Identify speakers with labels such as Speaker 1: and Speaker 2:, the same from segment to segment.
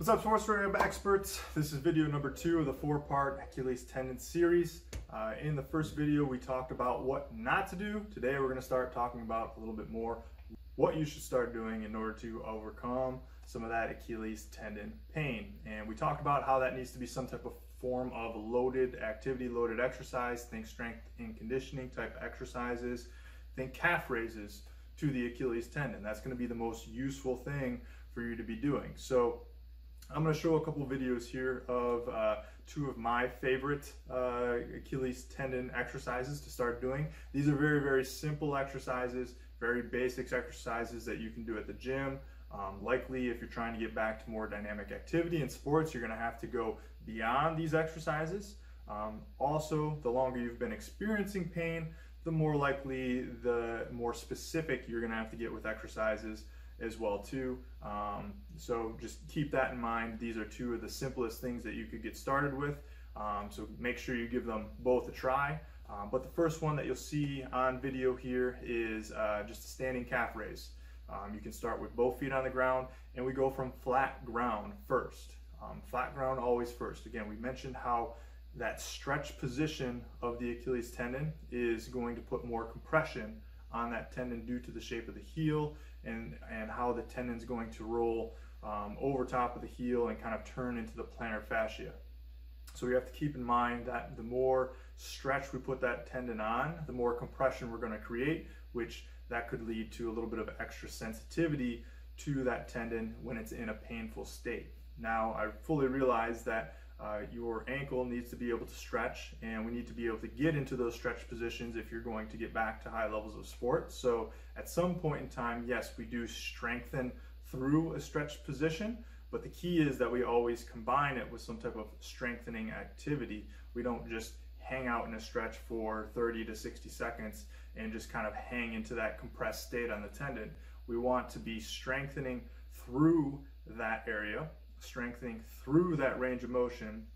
Speaker 1: What's up, sports rehab experts? This is video number two of the four-part Achilles tendon series. Uh, in the first video, we talked about what not to do. Today, we're going to start talking about a little bit more what you should start doing in order to overcome some of that Achilles tendon pain. And we talked about how that needs to be some type of form of loaded activity, loaded exercise. Think strength and conditioning type exercises. Think calf raises to the Achilles tendon. That's going to be the most useful thing for you to be doing. So I'm going to show a couple videos here of uh, two of my favorite uh, Achilles tendon exercises to start doing. These are very, very simple exercises, very basic exercises that you can do at the gym. Um, likely, if you're trying to get back to more dynamic activity in sports, you're going to have to go beyond these exercises. Um, also, the longer you've been experiencing pain, the more likely, the more specific you're going to have to get with exercises as well too. Um, so just keep that in mind. These are two of the simplest things that you could get started with. Um, so make sure you give them both a try. Um, but the first one that you'll see on video here is uh, just a standing calf raise. Um, you can start with both feet on the ground and we go from flat ground first. Um, flat ground always first. Again, we mentioned how that stretch position of the Achilles tendon is going to put more compression on that tendon due to the shape of the heel and, and how the tendon's going to roll um, over top of the heel and kind of turn into the plantar fascia. So we have to keep in mind that the more stretch we put that tendon on, the more compression we're going to create, which that could lead to a little bit of extra sensitivity to that tendon when it's in a painful state. Now, I fully realize that uh, your ankle needs to be able to stretch and we need to be able to get into those stretch positions if you're going to get back to high levels of sport. So at some point in time, yes, we do strengthen through a stretch position, but the key is that we always combine it with some type of strengthening activity. We don't just hang out in a stretch for 30 to 60 seconds and just kind of hang into that compressed state on the tendon. We want to be strengthening through that area strengthening through that range of motion.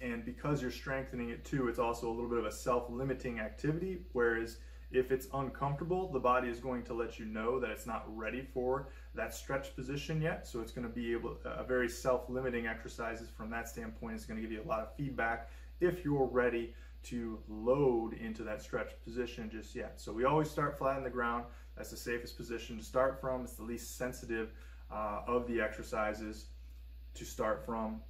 Speaker 1: And because you're strengthening it too, it's also a little bit of a self-limiting activity. Whereas if it's uncomfortable, the body is going to let you know that it's not ready for that stretch position yet. So it's going to be able, a very self-limiting exercises from that standpoint It's going to give you a lot of feedback if you're ready to load into that stretch position just yet. So we always start flat on the ground. That's the safest position to start from. It's the least sensitive uh, of the exercises to start from.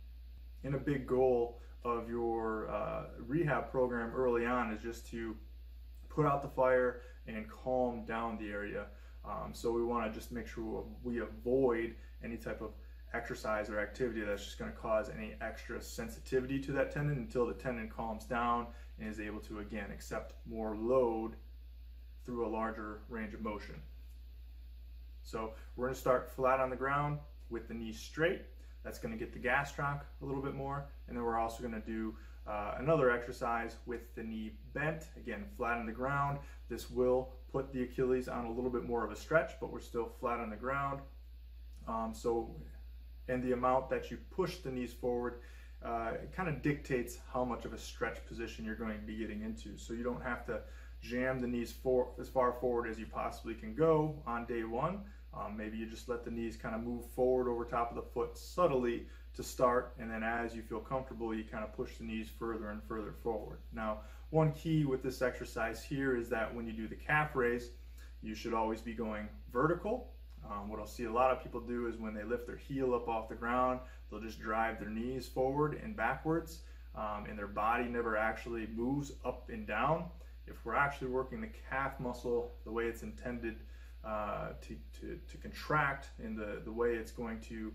Speaker 1: And a big goal of your uh, rehab program early on is just to put out the fire and calm down the area. Um, so we want to just make sure we avoid any type of exercise or activity that's just going to cause any extra sensitivity to that tendon until the tendon calms down and is able to again accept more load through a larger range of motion. So we're going to start flat on the ground with the knees straight that's going to get the gastroc a little bit more. And then we're also going to do uh, another exercise with the knee bent, again, flat on the ground. This will put the Achilles on a little bit more of a stretch, but we're still flat on the ground. Um, so, and the amount that you push the knees forward uh, kind of dictates how much of a stretch position you're going to be getting into. So you don't have to jam the knees for, as far forward as you possibly can go on day one. Um, maybe you just let the knees kind of move forward over top of the foot subtly to start, and then as you feel comfortable, you kind of push the knees further and further forward. Now, one key with this exercise here is that when you do the calf raise, you should always be going vertical. Um, what I'll see a lot of people do is when they lift their heel up off the ground, they'll just drive their knees forward and backwards, um, and their body never actually moves up and down. If we're actually working the calf muscle the way it's intended uh, to, to, to contract in the, the way it's going to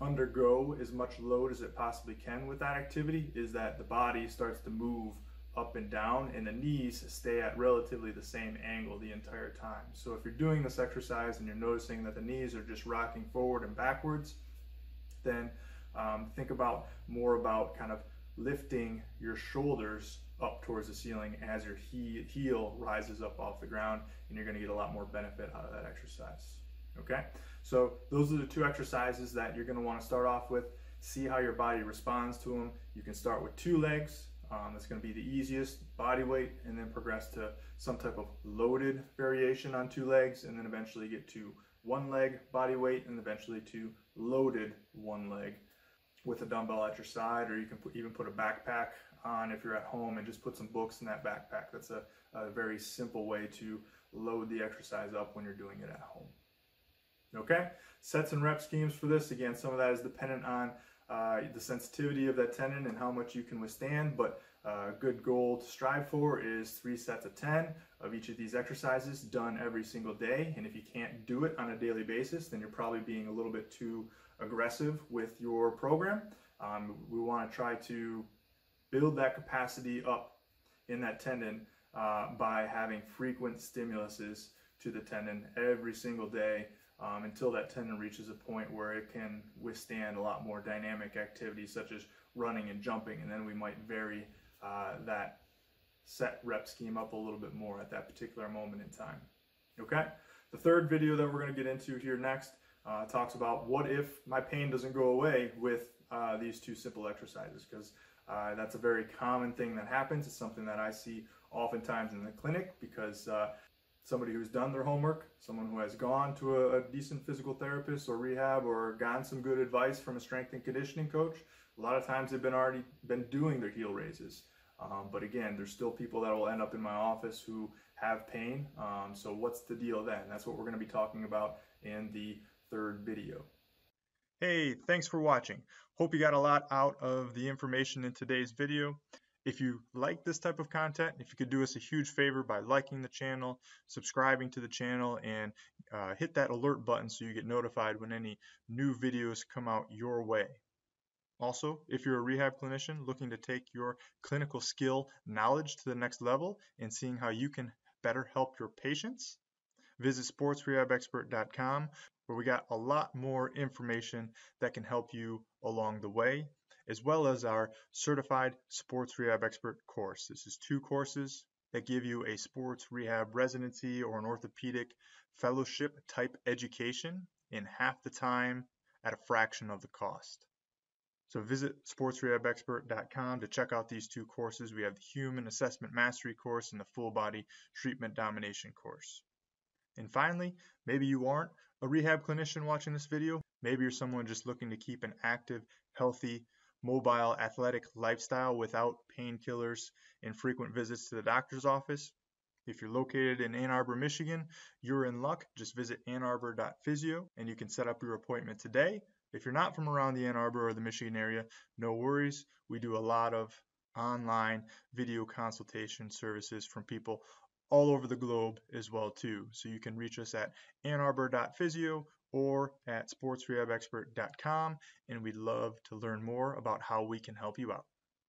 Speaker 1: undergo as much load as it possibly can with that activity is that the body starts to move up and down and the knees stay at relatively the same angle the entire time. So if you're doing this exercise and you're noticing that the knees are just rocking forward and backwards, then um, think about more about kind of lifting your shoulders up towards the ceiling as your he heel rises up off the ground and you're going to get a lot more benefit out of that exercise. Okay, so those are the two exercises that you're going to want to start off with. See how your body responds to them. You can start with two legs. Um, that's going to be the easiest body weight and then progress to some type of loaded variation on two legs and then eventually get to one leg body weight and eventually to loaded one leg with a dumbbell at your side, or you can put, even put a backpack on if you're at home and just put some books in that backpack. That's a, a very simple way to load the exercise up when you're doing it at home. Okay, sets and rep schemes for this. Again, some of that is dependent on uh, the sensitivity of that tendon and how much you can withstand, but uh, a good goal to strive for is three sets of 10 of each of these exercises done every single day. And if you can't do it on a daily basis, then you're probably being a little bit too aggressive with your program. Um, we want to try to build that capacity up in that tendon uh, by having frequent stimuluses to the tendon every single day um, until that tendon reaches a point where it can withstand a lot more dynamic activities such as running and jumping and then we might vary uh, that set rep scheme up a little bit more at that particular moment in time. Okay, the third video that we're going to get into here next uh, talks about what if my pain doesn't go away with uh, these two simple exercises because uh, that's a very common thing that happens. It's something that I see oftentimes in the clinic because uh, somebody who's done their homework, someone who has gone to a, a, decent physical therapist or rehab or gotten some good advice from a strength and conditioning coach, a lot of times they've been already been doing their heel raises. Um, but again, there's still people that will end up in my office who have pain. Um, so what's the deal then? That's what we're going to be talking about in the third video. Hey, thanks for watching. Hope you got a lot out of the information in today's video. If you like this type of content, if you could do us a huge favor by liking the channel, subscribing to the channel, and uh, hit that alert button so you get notified when any new videos come out your way. Also, if you're a rehab clinician looking to take your clinical skill knowledge to the next level and seeing how you can better help your patients, visit sportsrehabexpert.com where we got a lot more information that can help you along the way, as well as our Certified Sports Rehab Expert course. This is two courses that give you a sports rehab residency or an orthopedic fellowship type education in half the time at a fraction of the cost. So visit sportsrehabexpert.com to check out these two courses. We have the Human Assessment Mastery course and the Full Body Treatment Domination course. And finally, maybe you aren't a rehab clinician watching this video. Maybe you're someone just looking to keep an active, healthy, mobile, athletic lifestyle without painkillers and frequent visits to the doctor's office. If you're located in Ann Arbor, Michigan, you're in luck. Just visit annarbor.physio and you can set up your appointment today if you're not from around the Ann Arbor or the Michigan area, no worries. We do a lot of online video consultation services from people all over the globe as well too. So you can reach us at annarbor.physio or at sportsrehabexpert.com and we'd love to learn more about how we can help you out.